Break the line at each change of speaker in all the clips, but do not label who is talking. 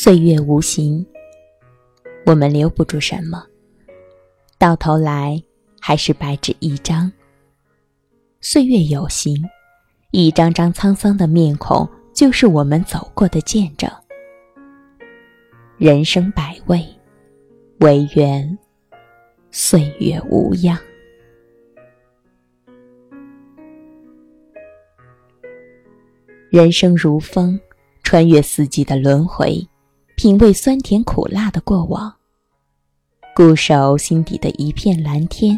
岁月无形，我们留不住什么，到头来还是白纸一张。岁月有形，一张张沧桑的面孔，就是我们走过的见证。人生百味，唯愿岁月无恙。人生如风，穿越四季的轮回，品味酸甜苦辣的过往，固守心底的一片蓝天，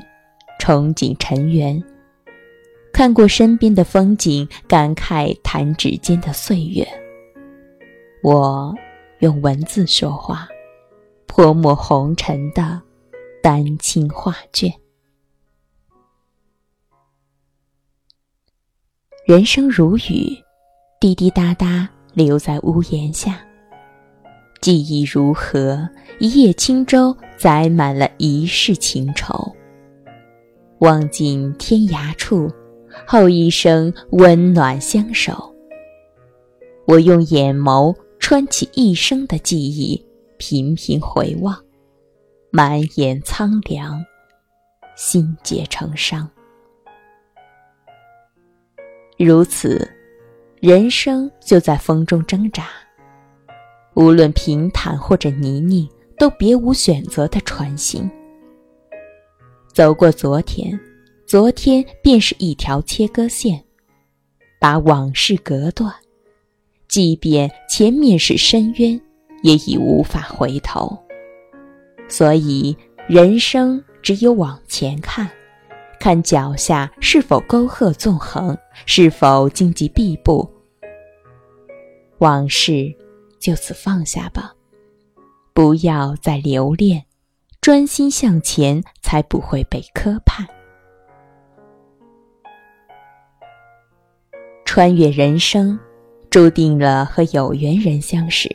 憧憬尘缘。看过身边的风景，感慨弹指间的岁月。我用文字说话，泼墨红尘的丹青画卷。人生如雨，滴滴答答留在屋檐下。记忆如何，一叶轻舟载满了一世情愁。望尽天涯处。后一生温暖相守。我用眼眸穿起一生的记忆，频频回望，满眼苍凉，心结成伤。如此，人生就在风中挣扎。无论平坦或者泥泞，都别无选择的穿行。走过昨天。昨天便是一条切割线，把往事隔断。即便前面是深渊，也已无法回头。所以，人生只有往前看，看脚下是否沟壑纵横，是否荆棘密布。往事就此放下吧，不要再留恋，专心向前，才不会被磕绊。穿越人生，注定了和有缘人相识。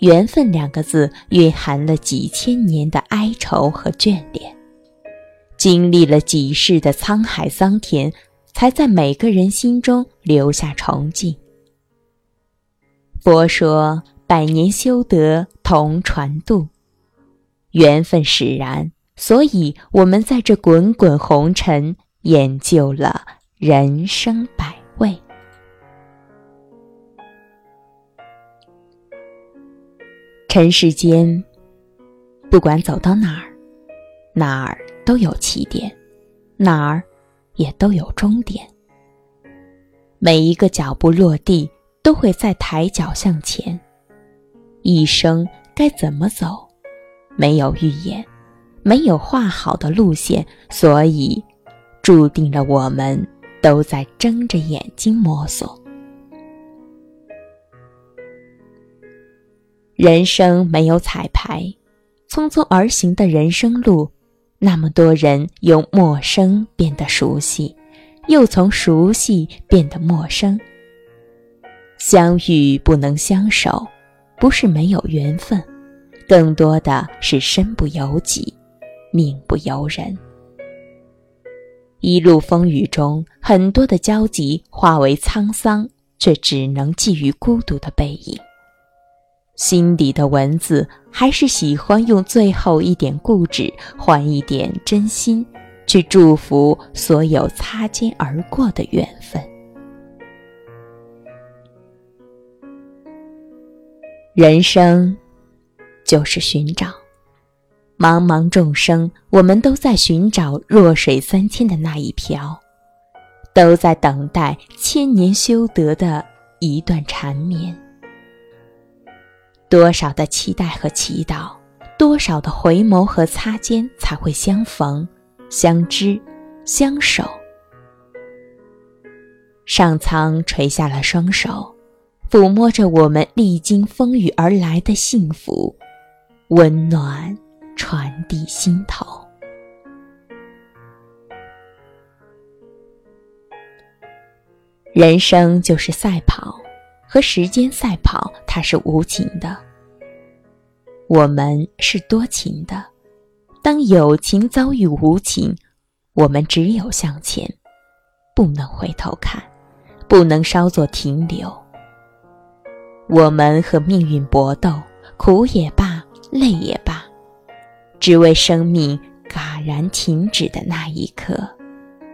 缘分两个字蕴含了几千年的哀愁和眷恋，经历了几世的沧海桑田，才在每个人心中留下崇敬。佛说百年修得同船渡，缘分使然，所以我们在这滚滚红尘演就了人生百。味，尘世间，不管走到哪儿，哪儿都有起点，哪儿也都有终点。每一个脚步落地，都会再抬脚向前。一生该怎么走，没有预言，没有画好的路线，所以注定了我们。都在睁着眼睛摸索。人生没有彩排，匆匆而行的人生路，那么多人由陌生变得熟悉，又从熟悉变得陌生。相遇不能相守，不是没有缘分，更多的是身不由己，命不由人。一路风雨中，很多的交集化为沧桑，却只能寄予孤独的背影。心底的文字，还是喜欢用最后一点固执换一点真心，去祝福所有擦肩而过的缘分。人生，就是寻找。茫茫众生，我们都在寻找弱水三千的那一瓢，都在等待千年修得的一段缠绵。多少的期待和祈祷，多少的回眸和擦肩，才会相逢、相知、相守。上苍垂下了双手，抚摸着我们历经风雨而来的幸福，温暖。传递心头。人生就是赛跑，和时间赛跑，它是无情的；我们是多情的。当友情遭遇无情，我们只有向前，不能回头看，不能稍作停留。我们和命运搏斗，苦也罢，累也罢，只为生命戛然停止的那一刻，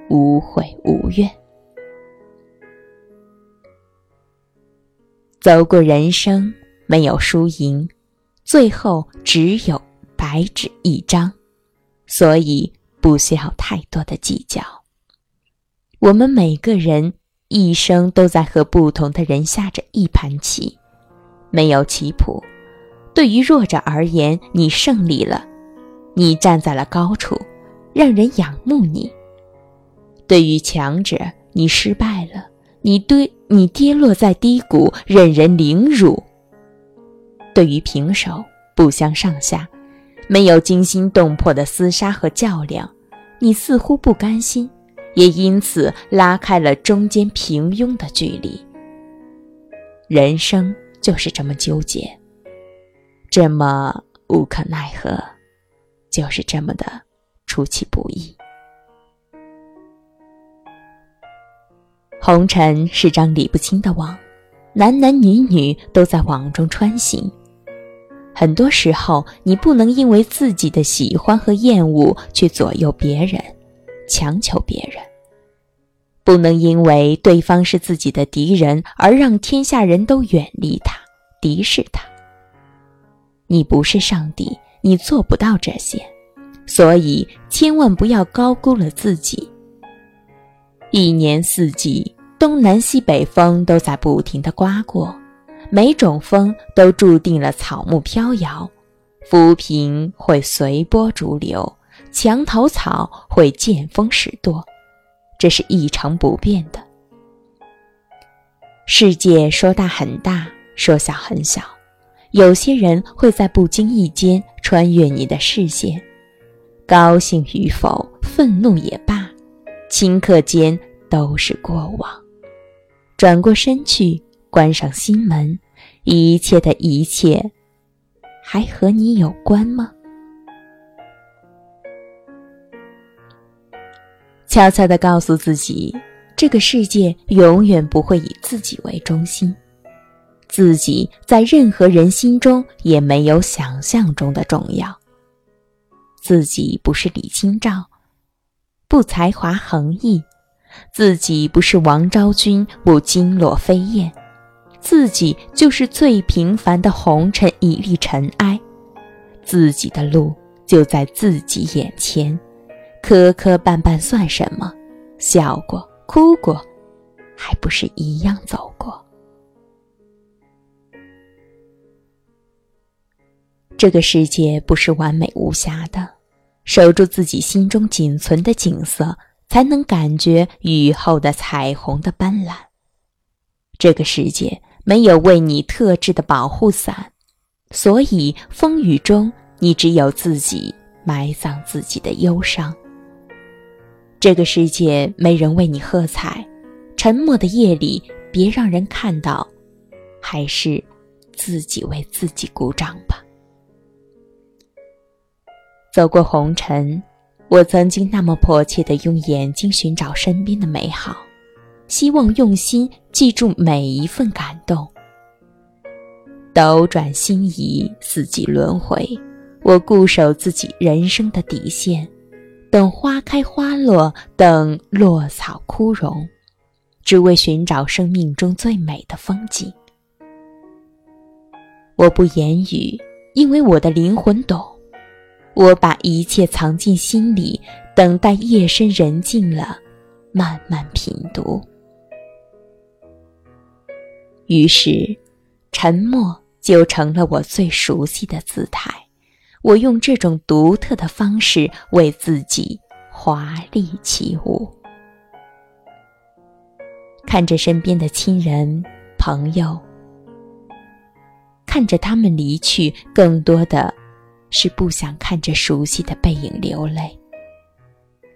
无悔无怨。走过人生，没有输赢，最后只有白纸一张，所以不需要太多的计较。我们每个人一生都在和不同的人下着一盘棋，没有棋谱。对于弱者而言，你胜利了，你站在了高处，让人仰慕你；对于强者，你失败了，你跌你跌落在低谷，任人凌辱。对于平手，不相上下，没有惊心动魄的厮杀和较量，你似乎不甘心。也因此拉开了中间平庸的距离。人生就是这么纠结，这么无可奈何，就是这么的出其不意。红尘是张理不清的网，男男女女都在网中穿行。很多时候，你不能因为自己的喜欢和厌恶去左右别人。强求别人，不能因为对方是自己的敌人而让天下人都远离他、敌视他。你不是上帝，你做不到这些，所以千万不要高估了自己。一年四季，东南西北风都在不停的刮过，每种风都注定了草木飘摇，浮萍会随波逐流。墙头草会见风使舵，这是一成不变的。世界说大很大，说小很小，有些人会在不经意间穿越你的视线，高兴与否，愤怒也罢，顷刻间都是过往。转过身去，关上心门，一切的一切，还和你有关吗？悄悄地告诉自己，这个世界永远不会以自己为中心，自己在任何人心中也没有想象中的重要。自己不是李清照，不才华横溢；自己不是王昭君，不惊落飞燕；自己就是最平凡的红尘一粒尘埃。自己的路就在自己眼前。磕磕绊绊算什么？笑过、哭过，还不是一样走过？这个世界不是完美无瑕的，守住自己心中仅存的景色，才能感觉雨后的彩虹的斑斓。这个世界没有为你特制的保护伞，所以风雨中，你只有自己埋葬自己的忧伤。这个世界没人为你喝彩，沉默的夜里别让人看到，还是自己为自己鼓掌吧。走过红尘，我曾经那么迫切的用眼睛寻找身边的美好，希望用心记住每一份感动。斗转星移，四季轮回，我固守自己人生的底线。等花开花落，等落草枯荣，只为寻找生命中最美的风景。我不言语，因为我的灵魂懂。我把一切藏进心里，等待夜深人静了，慢慢品读。于是，沉默就成了我最熟悉的姿态。我用这种独特的方式为自己华丽起舞，看着身边的亲人朋友，看着他们离去，更多的是不想看着熟悉的背影流泪。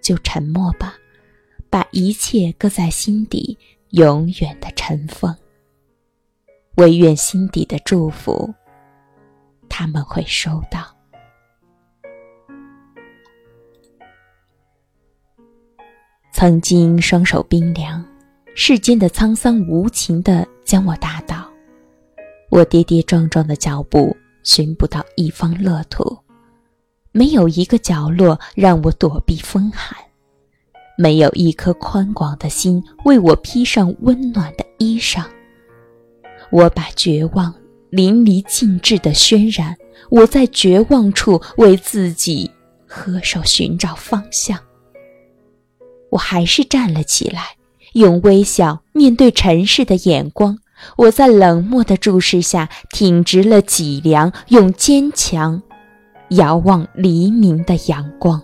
就沉默吧，把一切搁在心底，永远的尘封。唯愿心底的祝福，他们会收到。曾经双手冰凉，世间的沧桑无情的将我打倒。我跌跌撞撞的脚步寻不到一方乐土，没有一个角落让我躲避风寒，没有一颗宽广的心为我披上温暖的衣裳。我把绝望淋漓尽致的渲染，我在绝望处为自己合手寻找方向。我还是站了起来，用微笑面对尘世的眼光。我在冷漠的注视下挺直了脊梁，用坚强遥望黎明的阳光。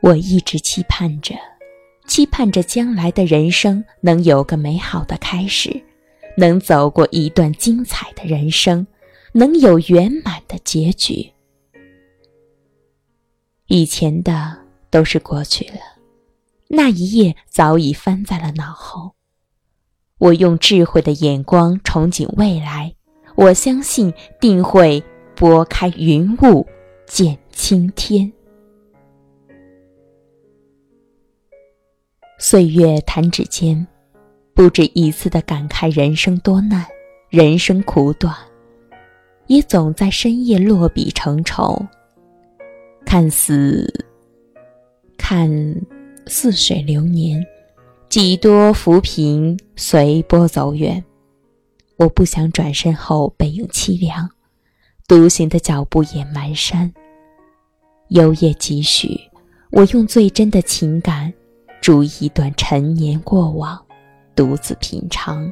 我一直期盼着，期盼着将来的人生能有个美好的开始，能走过一段精彩的人生，能有圆满的结局。以前的都是过去了，那一页早已翻在了脑后。我用智慧的眼光憧憬未来，我相信定会拨开云雾见青天。岁月弹指间，不止一次的感慨人生多难，人生苦短，也总在深夜落笔成愁。看似，看似水流年，几多浮萍随波走远。我不想转身后背影凄凉，独行的脚步也蹒跚。幽夜几许，我用最真的情感，煮一段陈年过往，独自品尝。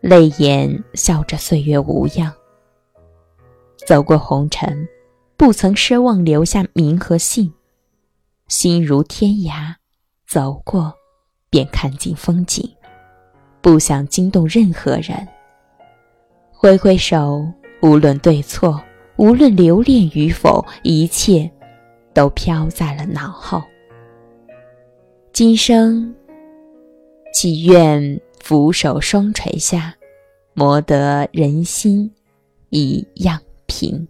泪眼笑着岁月无恙，走过红尘。不曾奢望留下名和姓，心如天涯，走过便看尽风景，不想惊动任何人。挥挥手，无论对错，无论留恋与否，一切都飘在了脑后。今生，祈愿俯首双垂下，磨得人心一样平。